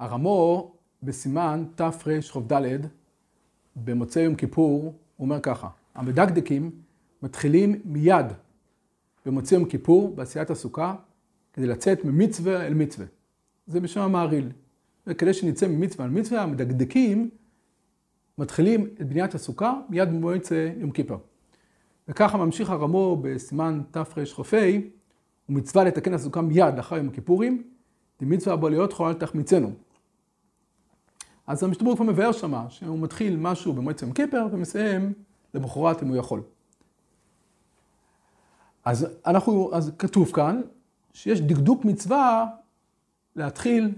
הרמו בסימן תרכ"ד במוצאי יום כיפור, הוא אומר ככה, המדקדקים מתחילים מיד במוצאי יום כיפור בעשיית הסוכה כדי לצאת ממצווה אל מצווה. זה בשם המעריל. וכדי שנצא ממצווה אל מצווה, המדקדקים מתחילים את בניית הסוכה מיד במועצה יום כיפר. וככה ממשיך הרמו בסימן תרכ"ה, ומצווה לתקן הסוכה מיד לאחר יום הכיפורים, דמצווה הבא להיות חול תחמיצנו. אז המשתברור כבר מבאר שמה, שהוא מתחיל משהו במועצת יום כיפר ומסיים למחרת אם הוא יכול. אז אנחנו, אז כתוב כאן שיש דקדוק מצווה להתחיל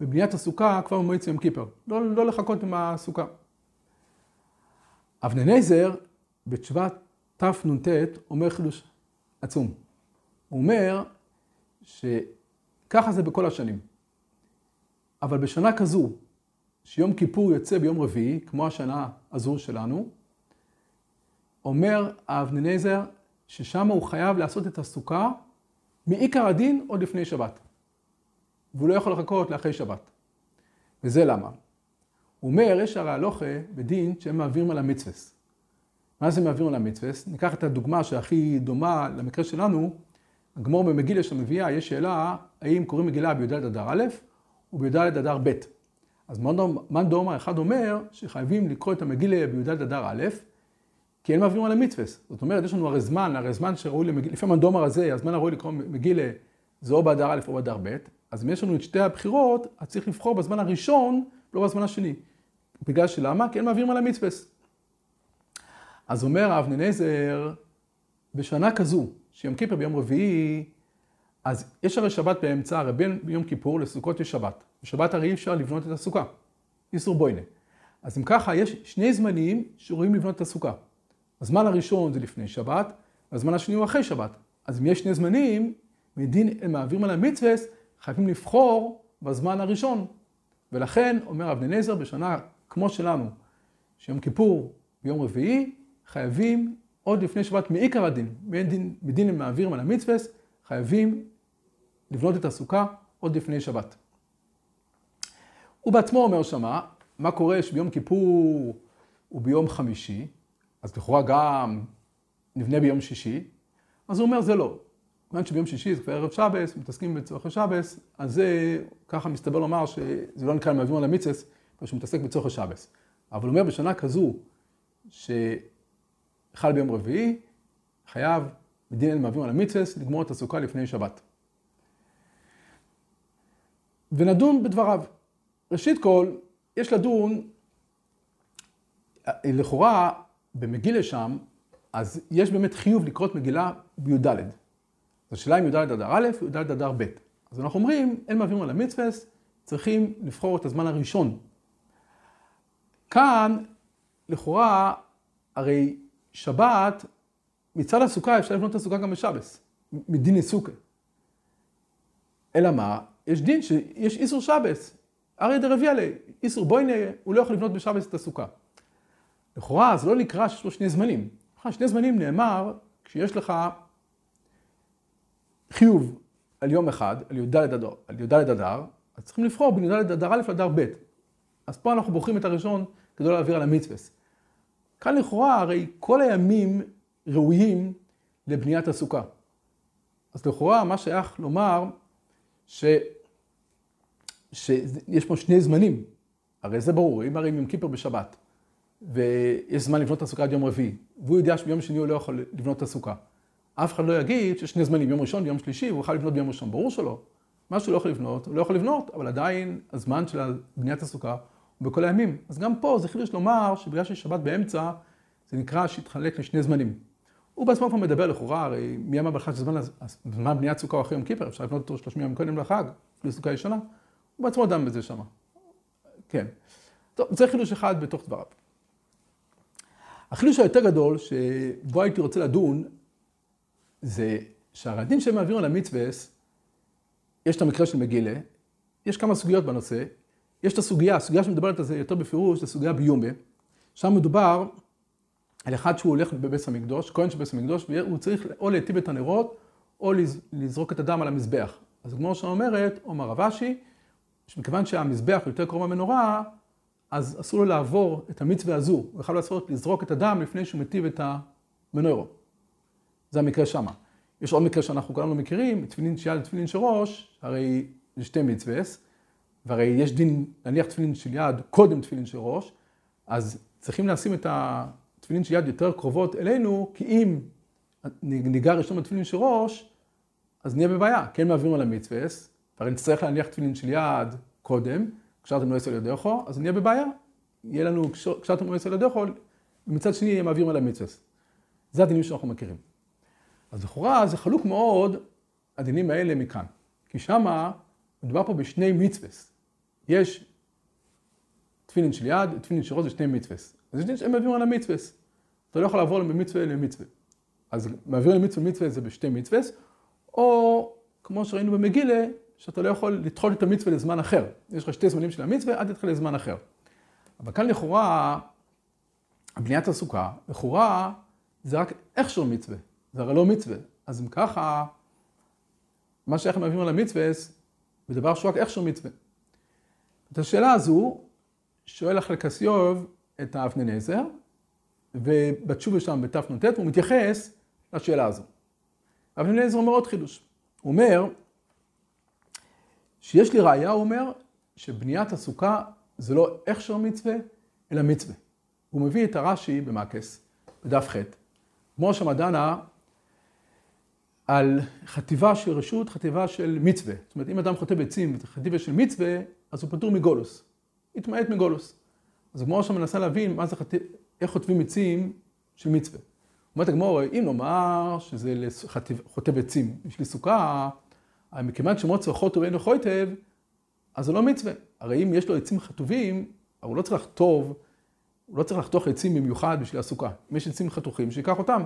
בבניית הסוכה כבר במועצת יום כיפר, לא, לא לחכות עם הסוכה. אבננזר בתשובת תנ"ט אומר חידוש עצום. הוא אומר שככה זה בכל השנים. אבל בשנה כזו, שיום כיפור יוצא ביום רביעי, כמו השנה הזו שלנו, אומר האבננזר ששם הוא חייב לעשות את הסוכה מעיקר הדין עוד לפני שבת. והוא לא יכול לחכות לאחרי שבת. וזה למה? הוא אומר, יש הרי הלוכה בדין שהם מעבירים על המצווס. מה זה מעבירים על המצווס? ניקח את הדוגמה שהכי דומה למקרה שלנו, הגמור במגילה שמביאה, יש שאלה, האם קוראים מגילה בי"ד אדר א' ובי"ד אדר ב'. אז מאן דאמר אחד אומר שחייבים לקרוא את המגילה בי"ד אדר א', כי אין מעבירים על המצווס. זאת אומרת, יש לנו הרי זמן, הרי זמן שראוי למגילה, לפי מאן דאמר הזה, הזמן הראוי לקרוא מגילה זה או באדר א' או באדר ב', אז אם יש לנו את שתי הבחירות, אז צריך לבחור בזמן הראשון, לא בזמן השני. בגלל שלמה? כי אין מעבירים על המצווה. אז אומר האבננזר, בשנה כזו, שיום כיפר ביום רביעי, אז יש הרי שבת באמצע, הרי בין יום כיפור לסוכות יש שבת. בשבת הרי אי אפשר לבנות את הסוכה. איסור בוינה. אז אם ככה, יש שני זמנים שרואים לבנות את הסוכה. הזמן הראשון זה לפני שבת, והזמן השני הוא אחרי שבת. אז אם יש שני זמנים, מדין מעבירים על המצווה, חייבים לבחור בזמן הראשון. ולכן, אומר אבננזר, בשנה כמו שלנו, שיום כיפור ביום רביעי, חייבים עוד לפני שבת מעיקר הדין, מדין, מדין מעבירים על המצווה, חייבים לבנות את הסוכה עוד לפני שבת. הוא בעצמו אומר שמה, מה קורה שביום כיפור וביום חמישי, אז לכאורה גם נבנה ביום שישי, אז הוא אומר זה לא. כיוון שביום שישי זה כבר ערב שבס, מתעסקים בצורכי שבס, אז זה ככה מסתבר לומר שזה לא נקרא מעבירים על המצווה, שהוא מתעסק בצורכי שבס. אבל הוא אומר בשנה כזו, שחל ביום רביעי, חייב מדין אל מעבירים על המצווה, לגמור את הסוכה לפני שבת. ונדון בדבריו. ראשית כל, יש לדון, לכאורה, במגילה שם, אז יש באמת חיוב לקרות מגילה בי"ד. אז השאלה אם י"ד אדר א', י"ד אדר ב'. אז אנחנו אומרים, אין מעבירים על המצווה, צריכים לבחור את הזמן הראשון. כאן, לכאורה, הרי שבת, מצד הסוכה אפשר לבנות את הסוכה גם בשבס, מדין סוכה. אלא מה? יש דין שיש איסור שבס. אריה דרביאלה, איסור בוינה, הוא לא יכול לבנות בשבס את הסוכה. לכאורה זה לא נקרא שיש לו שני זמנים. שני זמנים נאמר כשיש לך חיוב על יום אחד, על י"ד אדר, על י"ד אדר, אז צריכים לבחור בין י"ד אדר א' לאדר ב'. אז פה אנחנו בוחרים את הראשון כדי לא להעביר על המצווה. כאן לכאורה הרי כל הימים ראויים לבניית הסוכה. אז לכאורה מה שייך לומר ש... שיש פה שני זמנים, הרי זה ברור, אם הרי יום כיפר בשבת, ויש זמן לבנות את הסוכה עד יום רביעי, והוא יודע שביום שני הוא לא יכול לבנות את הסוכה. אף אחד לא יגיד שיש שני זמנים, יום ראשון ויום שלישי, הוא יוכל לבנות ביום ראשון, ברור שלא. מה שהוא לא יכול לבנות, הוא לא יכול לבנות, אבל עדיין הזמן של בניית הסוכה הוא בכל הימים. אז גם פה זה חידוש לומר שבגלל שיש שבת באמצע, זה נקרא שהתחלק לשני זמנים. הוא בעצמו כבר מדבר לכאורה, הרי מי אמר בכלל שזמן זמן בניית סוכה הוא אחרי יום כיפר, אפשר לבנות אותו 30 יום קודם לחג, אפילו סוכה ישנה. הוא בעצמו דן בזה שמה. כן. טוב, זה חידוש אחד בתוך דבריו. החידוש היותר גדול, שבו הייתי רוצה לדון, זה שהרדין שהם מעבירים על המצווה, יש את המקרה של מגילה, יש כמה סוגיות בנושא. יש את הסוגיה, הסוגיה שמדברת על זה יותר בפירוש, זה סוגיה ביומה. שם מדובר על אחד שהוא הולך בבית המקדוש, כהן של בית המקדוש, והוא צריך או להיטיב את הנרות, או לזרוק את הדם על המזבח. אז כמו שאומרת, אומר רב אשי, שמכיוון שהמזבח יותר קרוב למנורה, אז אסור לו לעבור את המצווה הזו. הוא יכול לעשות, לזרוק את הדם לפני שהוא מטיב את המנורו. זה המקרה שמה. יש עוד מקרה שאנחנו כולנו מכירים, תפילין של יד ותפילין של ראש, הרי זה שתי מצווס, והרי יש דין להניח תפילין של יד קודם תפילין של ראש, אז צריכים לשים את התפילין של יד יותר קרובות אלינו, כי אם ניגע ראשון בתפילין של ראש, אז נהיה בבעיה, כן מעבירים על המצווס, והרי נצטרך להניח תפילין של יד קודם, קשרתם לא יסוד ידיכו, אז נהיה בבעיה. יהיה לנו קשרתם לא יסוד ידיכו, ומצד שני יהיה מעבירים על המצווס. זה הדינים שאנחנו מכירים. אז לכאורה זה חלוק מאוד, הדינים האלה מכאן. כי שמה מדובר פה בשני מצווס. יש תפילין של יד, תפילין של ראש זה שני מצווס. אז יש דין שהם מעבירים על המצווס. אתה לא יכול לעבור ממצווה למצווה. אז מעבירים למצווה מצווה זה בשתי מצווס, או כמו שראינו במגילה, שאתה לא יכול לדחות את המצווה לזמן אחר. יש לך שתי זמנים של המצווה, אל תתחיל לזמן אחר. אבל כאן לכאורה, בניית הסוכה, לכאורה זה רק הכשר מצווה, זה הרי לא מצווה. אז אם ככה, מה שאיך מעבירים על המצווה, זה דבר שהוא רק הכשר מצווה. את השאלה הזו שואל החלקסיוב את האבני נזר, ובתשובה שם בתנ"ט, הוא מתייחס לשאלה הזו. אבני נזר אומר עוד חידוש. הוא אומר, שיש לי ראייה, הוא אומר, שבניית הסוכה זה לא הכשר מצווה, אלא מצווה. הוא מביא את הרש"י במקס, בדף ח', כמו שמדנה על חטיבה של רשות, חטיבה של מצווה. זאת אומרת, אם אדם חוטב עצים וחטיבה של מצווה, אז הוא פטור מגולוס. התמעט מגולוס. אז הגמור שם מנסה להבין מה זה חטיב, איך חוטבים עצים של מצווה. אומרת הגמור, אם נאמר שזה חוטב עצים, לי סוכה, מכיוון שמוצר חוטו ואינו חוטב, אז זה לא מצווה. הרי אם יש לו עצים חטובים, הוא לא צריך לחטוב, הוא לא צריך לחתוך עצים במיוחד בשביל הסוכה. אם יש עצים חתוכים, שיקח אותם.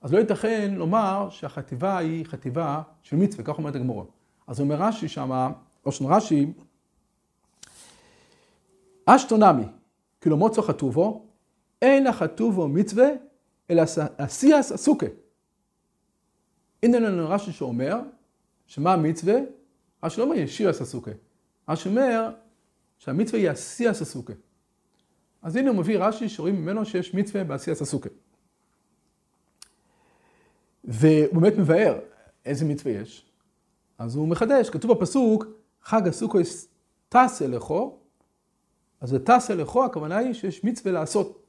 אז לא ייתכן לומר שהחטיבה היא חטיבה של מצווה, כך אומרת הגמורה. אז אומר רש"י שמה, או שם רש"י, אשתונמי, כאילו מוצו חטובו, אין החטובו מצווה, אלא אסיאס אסוקה. הנה לנו רש"י שאומר, שמה המצווה? רש"י לא אומר ישיר הססוקה. רש"י אומר שהמצווה היא עשייה הססוקה. אז הנה הוא מביא רש"י שרואים ממנו שיש מצווה בעשייה הססוקה. והוא באמת מבאר איזה מצווה יש. אז הוא מחדש, כתוב בפסוק, חג הסוכו טס אליכו, אז זה טס אליכו, הכוונה היא שיש מצווה לעשות.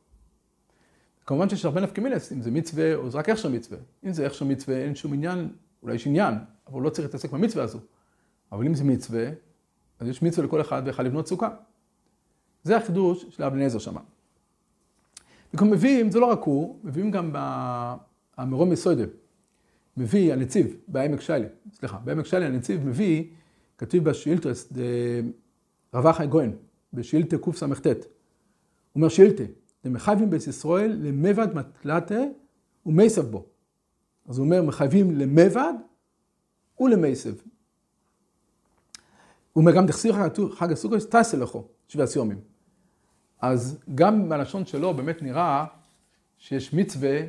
כמובן שיש הרבה נפקי מילס, אם זה מצווה או זה רק הכשר מצווה. אם זה הכשר מצווה, אין שום עניין, אולי יש עניין, אבל הוא לא צריך להתעסק במצווה הזו. אבל אם זה מצווה, אז יש מצווה לכל אחד ואחד לבנות סוכה. זה החידוש של אבן עזר שמה. וכמו מביאים, זה לא רק הוא, מביאים גם המרום מסוידה. מביא הנציב בעמק שיילה, סליחה, בעמק שיילה הנציב מביא, כתוב בשאילתרס, רבה חי גויין, בשאילתה קס"ט. הוא אומר שאילתה, למחייבים בית ישראל למבד מטלטה ומייסב בו. אז הוא אומר, מחייבים למבד ולמייסב. הוא אומר, גם תחסיר חג הסוכות, תעשה לכו, שבעת סיומים. אז גם בלשון שלו באמת נראה שיש מצווה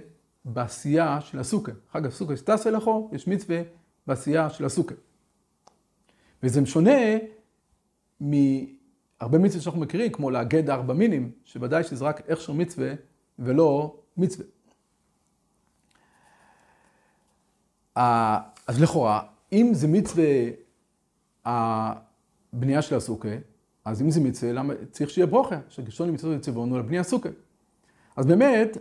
בעשייה של הסוכה. חג הסוכה תעשה לכו, יש מצווה בעשייה של הסוכה. וזה משונה מהרבה מצווה שאנחנו מכירים, כמו לאגד ארבע מינים, שוודאי שזה רק הכשר מצווה ולא מצווה. אז לכאורה, אם זה מצווה הבנייה של הסוכה, אז אם זה מצווה, למה צריך שיהיה ברוכה? שגשון מצוות וציוונו על בנייה סוכה. אז באמת,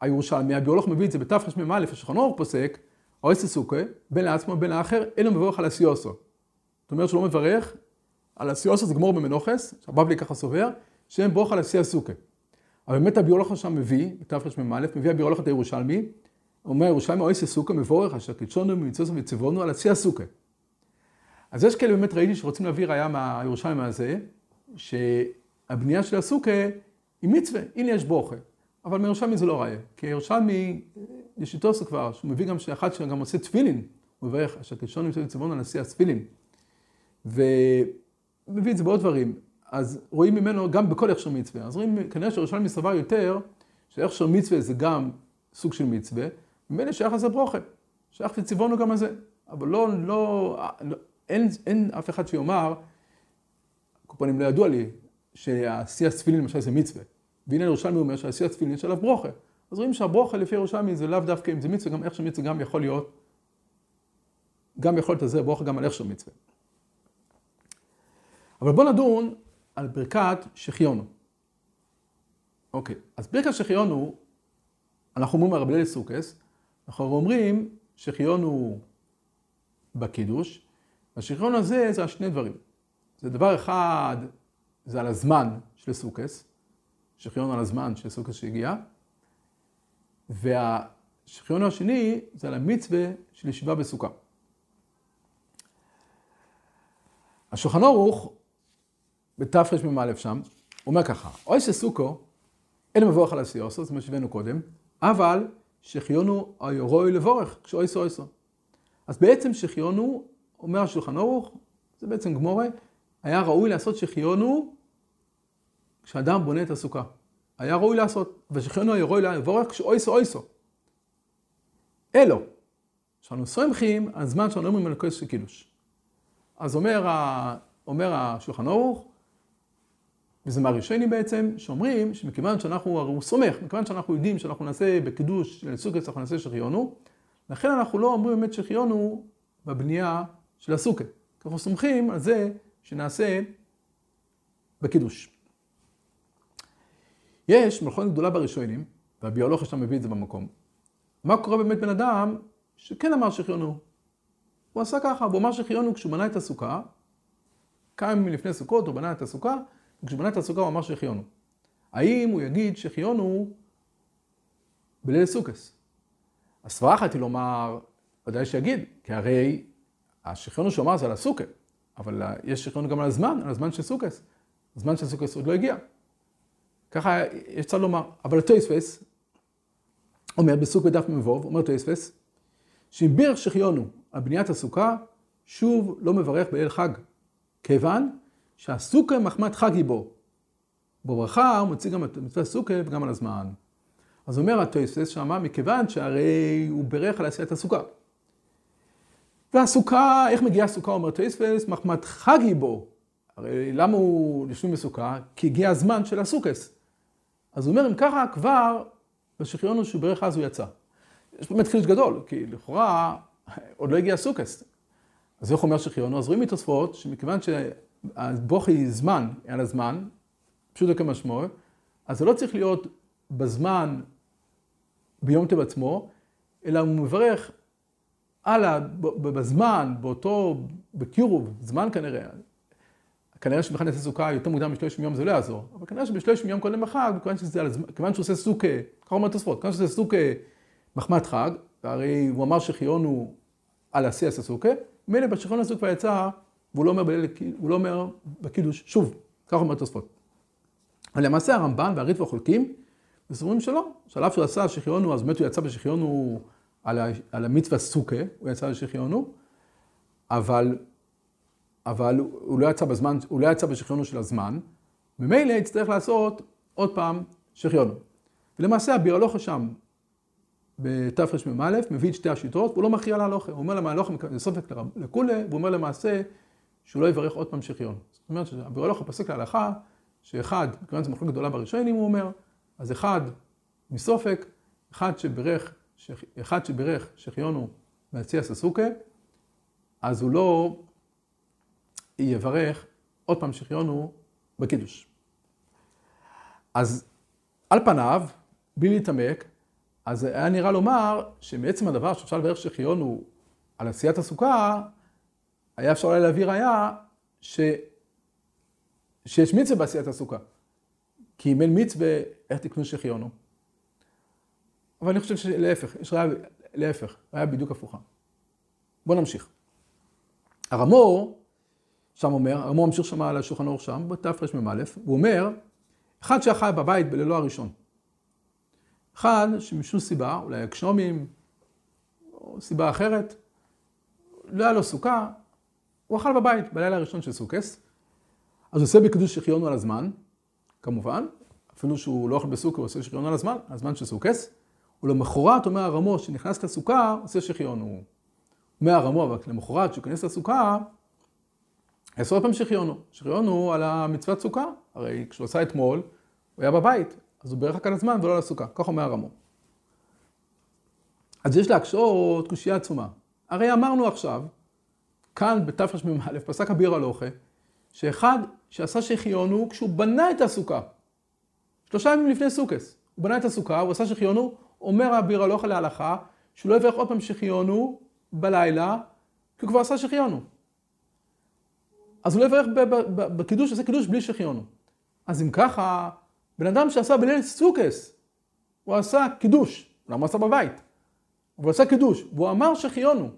הירושלמי, הביולוג מביא את זה בתרמ"א, אורך פוסק, אוהס הסוכה, בין לעצמו ובין לאחר, אין לו מברך על הסיוסו. זאת אומרת שהוא לא מברך על הסיוסו, זה גמור במנוחס, שהבבלי ככה סובר, שאין ברוך על השיא הסוכה. אבל באמת הביולוג שם מביא, בתרמ"א, מביא הביולוג את הירושלמי, אומר ירושלמי אוהס הסוכה מבורך אשר קידשונו ומצוות וציוונו על השיא הסוכה. אז יש כאלה באמת ראיתי שרוצים להביא ראייה מהירושלמי הזה, שהבנייה של הסוכה היא מצווה, הנה יש ברוכה. אבל מירושלמי זה לא ראייה, כי ירושלמי, יש איתו כבר, שהוא מביא גם שאחד שגם עושה תפילין, הוא מברך, אשר קדשון נמצא בצבון על נשיא התפילין. ומביא את זה בעוד דברים. אז רואים ממנו גם בכל הכשר מצווה. אז רואים, כנראה שירושלמי סבר יותר, שהכשר מצווה זה גם סוג של מצווה, ממילא שייך לזה ברוכה. שייך לצבעונו גם לזה. אבל לא, לא, לא אין, אין אף אחד שיאמר קופונים לא ידוע לי שהשיא הספילין למשל זה מצווה. והנה ירושלמי אומר שהשיא הספילין יש עליו ברוכה. אז רואים שהברוכה לפי ירושלמי זה לאו דווקא אם זה מצווה, גם איך שמצווה גם יכול להיות, גם יכול להיות ברוכה גם על איך שמצווה. אבל בואו נדון על ברכת שחיונו. אוקיי, אז ברכת שחיונו, אנחנו אומרים הרבי לסוכס, אנחנו אומרים שחיונו בקידוש, והשחיון הזה זה על שני דברים. זה דבר אחד, זה על הזמן של סוכס, שחיון על הזמן של סוכס שהגיע, והשחיון השני זה על המצווה של ישיבה בסוכה. השולחן ערוך, בתרמ"א שם, אומר ככה, אוי שסוכו, אין מבורך על הסיוסו, זה מה שהבאנו קודם, אבל שחיונו היורוי לבורך, כשאוי סו סו. אז בעצם שחיונו, אומר השולחן ערוך, זה בעצם גמורה, היה ראוי לעשות שחיונו כשאדם בונה את הסוכה. היה ראוי לעשות, ושחיונו היורוי לבורך כשאוי סו אוי סו. אלו, שאנו סומכים על זמן שאנו אומרים על כוס של קידוש. אז אומר, אומר השולחן ערוך, וזה מהראשונים בעצם, שאומרים שמכיוון שאנחנו, הרי הוא סומך, מכיוון שאנחנו יודעים שאנחנו נעשה בקידוש של סוכת, אנחנו נעשה שחיונו, לכן אנחנו לא אומרים באמת שחיונו בבנייה של הסוכת. אנחנו סומכים על זה שנעשה בקידוש. יש מלכונת גדולה בראשונים, והביולוגיה שלנו מביא את זה במקום. מה קורה באמת בן אדם שכן אמר שחיונו? הוא עשה ככה, הוא אמר שחיונו כשהוא בנה את הסוכה, כמה ימים לפני סוכות הוא בנה את הסוכה, וכשהוא בנה את הסוכה הוא אמר שחיונו. האם הוא יגיד שחיונו בליל סוכס? הסברה אחת היא לומר, ודאי שיגיד, כי הרי השחיונו שהוא אמר זה על הסוכה, אבל יש שחיונו גם על הזמן, על הזמן של סוכס. הזמן של סוכס עוד לא הגיע. ככה יש צד לומר, אבל הטויספס אומר בסוג בדף מבוב, אומר טויספס, שאם בירך שחיונו על בניית הסוכה, שוב לא מברך בליל חג, כיוון שהסוכה מחמת חגי בו. בברכה הוא מוציא גם את מצוות סוכה וגם על הזמן. אז אומר הטויסס שמה, מכיוון שהרי הוא בירך על עשיית הסוכה. והסוכה, איך מגיעה הסוכה, אומר טויסס, מחמת חגי בו. הרי למה הוא יושבים בסוכה? כי הגיע הזמן של הסוכס. אז הוא אומר, אם ככה כבר, בשחיון שהוא בירך אז הוא יצא. יש באמת חידוש גדול, כי לכאורה עוד לא הגיע הסוכס. אז איך אומר שחיונו? אז רואים מתוספות שמכיוון שהבוכי זמן על הזמן, פשוט כמשמעו, אז זה לא צריך להיות בזמן, ביום טב עצמו, אלא הוא מברך הלאה, בזמן, באותו, בקירוב, זמן כנראה. כנראה שבכלל נעשה סוכה יותר מוקדם בשלושים יום זה לא יעזור, אבל כנראה שבשלושים יום קודם החג, כיוון שהוא עושה סוכה, ככה אומר תוספות, כיוון שהוא עושה סוכה מחמת חג, והרי הוא אמר שחיונו על השיא עשה סוכה, מילא בשכרון הסוכה כבר יצא, והוא לא אומר, בליל, הוא לא אומר בקידוש, שוב, ככה אומר תוספות. אבל למעשה הרמב"ן והריטב"א חולקים, וסבורים שלא, שעל אף שהוא עשה שחיונו, אז באמת הוא יצא בשחיונו על, על המצווה סוכה, הוא יצא בשחיונו, אבל, אבל הוא לא יצא בזמן, הוא לא יצא בשחיונו של הזמן, ממילא יצטרך לעשות עוד פעם שחיונו. ולמעשה הביולוגיה שם, בתרמ"א, מביא את שתי השיטות, והוא לא מכריע להלוכה. הוא אומר למהלוכה, זה סופק לכולי, והוא אומר למעשה שהוא לא יברך עוד פעם שחיון. זאת אומרת שהביולוגיה פוסק להלכה, שאחד, מכיוון זו מחלוקת גדולה בראשונים, הוא אומר, אז אחד מסופק, אחד שבירך, אחד שבירך שחיונו מהציע ססוקה, אז הוא לא יברך עוד פעם שחיונו בקידוש. אז על פניו, בלי להתעמק, אז היה נראה לומר שמעצם הדבר שאפשר לברך שחיונו על עשיית הסוכה, היה אפשר אולי להביא ראיה ש... שיש מצווה בעשיית הסוכה. כי אם אין מצווה, איך תקנו שחיונו? אבל אני חושב שלהפך, יש ראיה, להפך, ראיה בדיוק הפוכה. בואו נמשיך. הרמור, שם אומר, הרמור ממשיך שם על השולחן אור שם, בתרמ"א, הוא אומר, אחד שאכל בבית בלילו הראשון. אחד שמשום סיבה, אולי הגשומים, או סיבה אחרת, לא היה לו סוכה, הוא אכל בבית בלילה הראשון של סוכס, אז הוא עושה בקידוש שחיונו על הזמן, כמובן, אפילו שהוא לא אוכל בסוכה, הוא עושה שחיונו על הזמן, הזמן של סוכס, ולמחרת אומר הרמו שנכנס לסוכה, עושה שחיונו. אומר הרמו, אבל למחרת, כשהוא ייכנס לסוכה, יעשו עוד פעם שחיונו. שחיונו על המצוות סוכה, הרי כשהוא עשה אתמול, הוא היה בבית, אז הוא בירך רק על הזמן ולא על הסוכה, כך אומר הרמו. אז יש להקשות קושייה עצומה. הרי אמרנו עכשיו, כאן בתרמ"א, פסק אביר הלוכה, שאחד שעשה שחיונו כשהוא בנה את הסוכה. שלושה ימים לפני סוכס. הוא בנה את הסוכה, הוא עשה שחיונו, אומר אביר הלוכה להלכה, שהוא לא יברך עוד פעם שחיונו בלילה, כי הוא כבר עשה שחיונו. אז הוא לא יברך בקידוש, עושה קידוש בלי שחיונו. אז אם ככה, בן אדם שעשה בליל סוכס, הוא עשה קידוש, למה הוא עשה בבית? הוא עשה קידוש, והוא אמר שחיונו.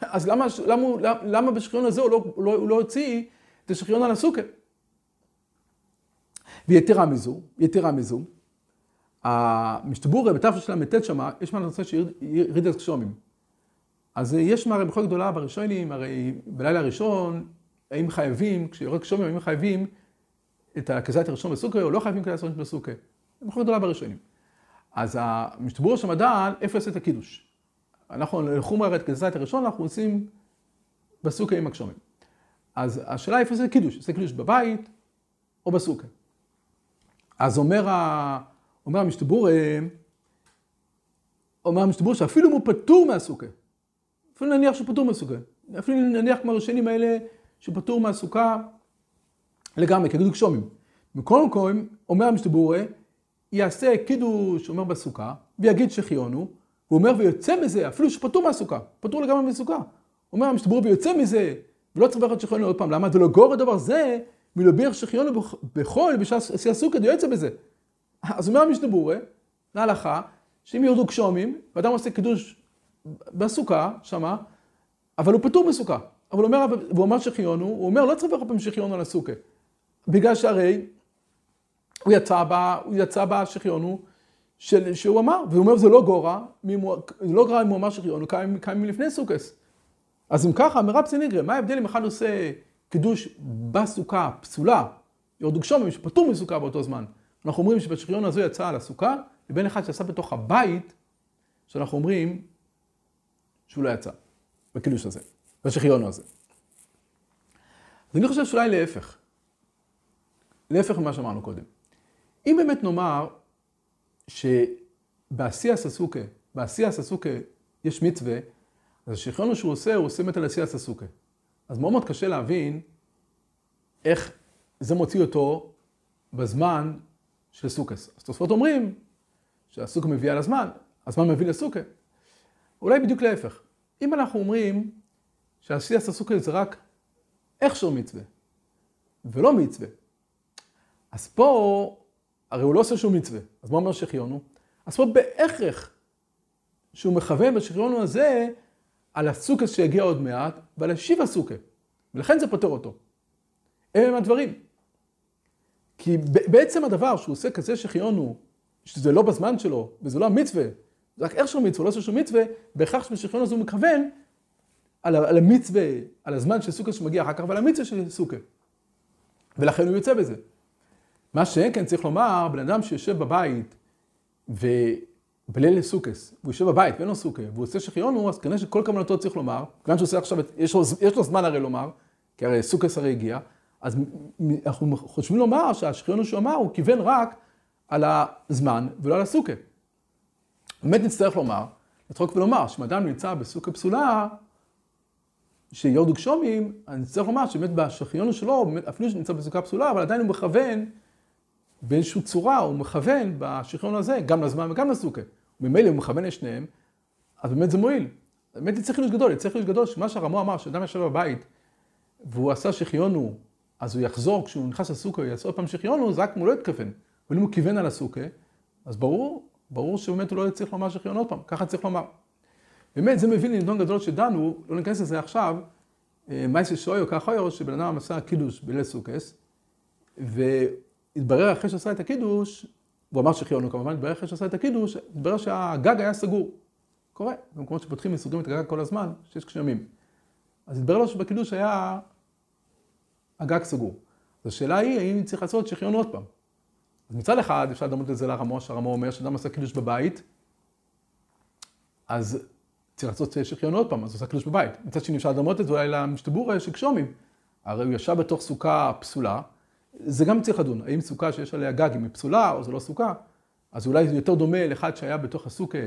אז למה, למה, למה, למה בשחיון הזה הוא לא, הוא לא, הוא לא הוציא את השחיון על הסוכה? ויתרה מזו, יתרה מזו, המשתבורה בתפר של ל"ט שמה, יש מה לנושא של ירידת גשומים. אז יש מערכת בכל גדולה בראשונים, הרי בלילה הראשון, האם חייבים, כשיורד גשומים, האם חייבים את הכזית הראשון בסוכה, או לא חייבים כזית הראשון בסוכה. בכל גדולה בראשונים. אז המשתבורה שם דן, איפה יעשה את הקידוש. אנחנו לחומרה את כזית הראשון, אנחנו עושים בסוכה עם הגשומים. אז השאלה איפה זה קידוש, זה קידוש בבית או בסוכה. אז אומר, ה... אומר המשתבור, אומר המשתבור שאפילו אם הוא פטור מהסוכה, אפילו נניח שהוא פטור מהסוכה, אפילו נניח כמו הראשונים האלה שהוא פטור מהסוכה לגמרי, כגידול גשומים. מכל מקום, אומר המשתבור, יעשה קידוש, אומר בסוכה, ויגיד שחיונו, הוא אומר ויוצא מזה, אפילו שפטור מהסוכה, פטור לגמרי מהסוכה. אומר המשתבור ויוצא מזה, ולא צריך לברך את שחיונו עוד פעם, למה? ולא גור הדבר זה מלביר שחיונו בחול בשעה סוכה דיוצא בזה. אז אומר המשנה ברורה, להלכה, שאם יורדו גשומים, ואדם עושה קידוש בסוכה, שמה, אבל הוא פטור בסוכה. אבל הוא אומר, והוא אמר שחיונו, הוא אומר, לא צריך לברך פעם שחיונו על הסוכה. בגלל שהרי הוא יצא בה, הוא יצא בה שחיונו, של, שהוא אמר, והוא אומר, זה לא גורע, זה לא גורע אם הוא אמר שחיונו, כמה ימים לפני סוכס. אז אם ככה, מרב סניגרה, מה ההבדל אם אחד עושה קידוש בסוכה פסולה, יורדו גשומים שפטור מסוכה באותו זמן. אנחנו אומרים שבשריון הזו יצא על הסוכה, לבין אחד שעשה בתוך הבית, שאנחנו אומרים שהוא לא יצא בקידוש הזה, בשריון הזה. אז אני חושב שאולי להפך. להפך ממה שאמרנו קודם. אם באמת נאמר שבעשייה ססוקה, בעשייה ססוקה יש מצווה, אז השריון שהוא עושה, הוא עושה באמת על עשייה ססוקה. אז מאוד מאוד קשה להבין איך זה מוציא אותו בזמן של סוכס. אז תוספות אומרים שהסוכה מביאה לזמן, הזמן מביא לסוכה. אולי בדיוק להפך. אם אנחנו אומרים שעשיית הסוכה זה רק איכשהו מצווה, ולא מצווה, אז פה, הרי הוא לא עושה שום מצווה, אז מה אומר שחיונו? אז פה בהכרח שהוא מכוון בשחיונו הזה על הסוכס שיגיע עוד מעט, ועל השיב הסוכה. ולכן זה פותר אותו. אלה הם הדברים. כי בעצם הדבר שהוא עושה כזה שחיון הוא, שזה לא בזמן שלו, וזה לא המצווה, זה רק איך שהוא מצווה, לא עושה שום מצווה, בהכרח שבשחיון הזה הוא מכוון על, על המצווה, על הזמן של סוכה שמגיע אחר כך, ועל המצווה של סוכה. ולכן הוא יוצא בזה. מה שכן צריך לומר, בן אדם שיושב בבית, ו... בליל סוכס, והוא יושב בבית ואין לו סוכה, והוא עושה שחיונו, אז כנראה שכל כוונתו צריך לומר, כיוון שהוא עושה עכשיו, יש לו, יש לו זמן הרי לומר, כי הרי סוכס הרי הגיע, אז אנחנו חושבים לומר שהשחיונו שהוא אמר, הוא כיוון רק על הזמן ולא על הסוכה. באמת נצטרך לומר, לצחוק ולומר, שאם אדם נמצא בסוכה פסולה, שיורדו גשומים, אני נצטרך לומר שבאמת בשחיונו שלו, אפילו שנמצא בסוכה פסולה, אבל עדיין הוא מכוון באיזושהי צורה, הוא מכוון בשחרון הזה, גם לזמן וגם לסוכה. ממילא הוא מכוון לשניהם, אז באמת זה מועיל. באמת יצטרך להיות גדול, יצטרך להיות גדול, שמה שהרמו אמר, שאדם ישב בבית, והוא עשה שחיונו, אז הוא יחזור, כשהוא נכנס לסוכה, הוא יעשה עוד פעם שחיונו, זה רק אם הוא לא התכוון. אבל אם הוא כיוון על הסוכה, אז ברור, ברור שבאמת הוא לא צריך לומר שחיון עוד פעם, ככה צריך לומר. באמת, זה מביא לנדון גדול שדנו, לא ניכנס לזה עכשיו, אה, מייסי שויו ככה שבן אדם עשה קידוש בליל סוכס, התברר אחרי שעשה את הקידוש, הוא אמר שחיונו כמובן, התברר אחרי שעשה את הקידוש, התברר שהגג היה סגור. קורה, במקומות שפותחים וסוגרים את הגג כל הזמן, שיש גשמים. אז התברר לו שבקידוש היה הגג סגור. אז השאלה היא, האם צריך לעשות שחיון עוד פעם? אז מצד אחד אפשר לדמות את זה לרמו, שהרמו אומר שאדם עשה קידוש בבית, אז צריך לעשות שחיון עוד פעם, אז הוא עושה קידוש בבית. מצד שני אפשר לדמות את זה אולי למשתבורה של גשומים. הרי הוא ישב בתוך סוכה פסולה, זה גם צריך לדון, האם סוכה שיש עליה גג היא פסולה או זו לא סוכה, אז אולי זה יותר דומה לאחד שהיה בתוך הסוכה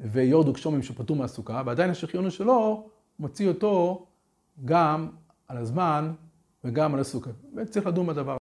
ויורדו גשומים שפטור מהסוכה, ועדיין השחיונו שלו מוציא אותו גם על הזמן וגם על הסוכה. וצריך לדון בדבר.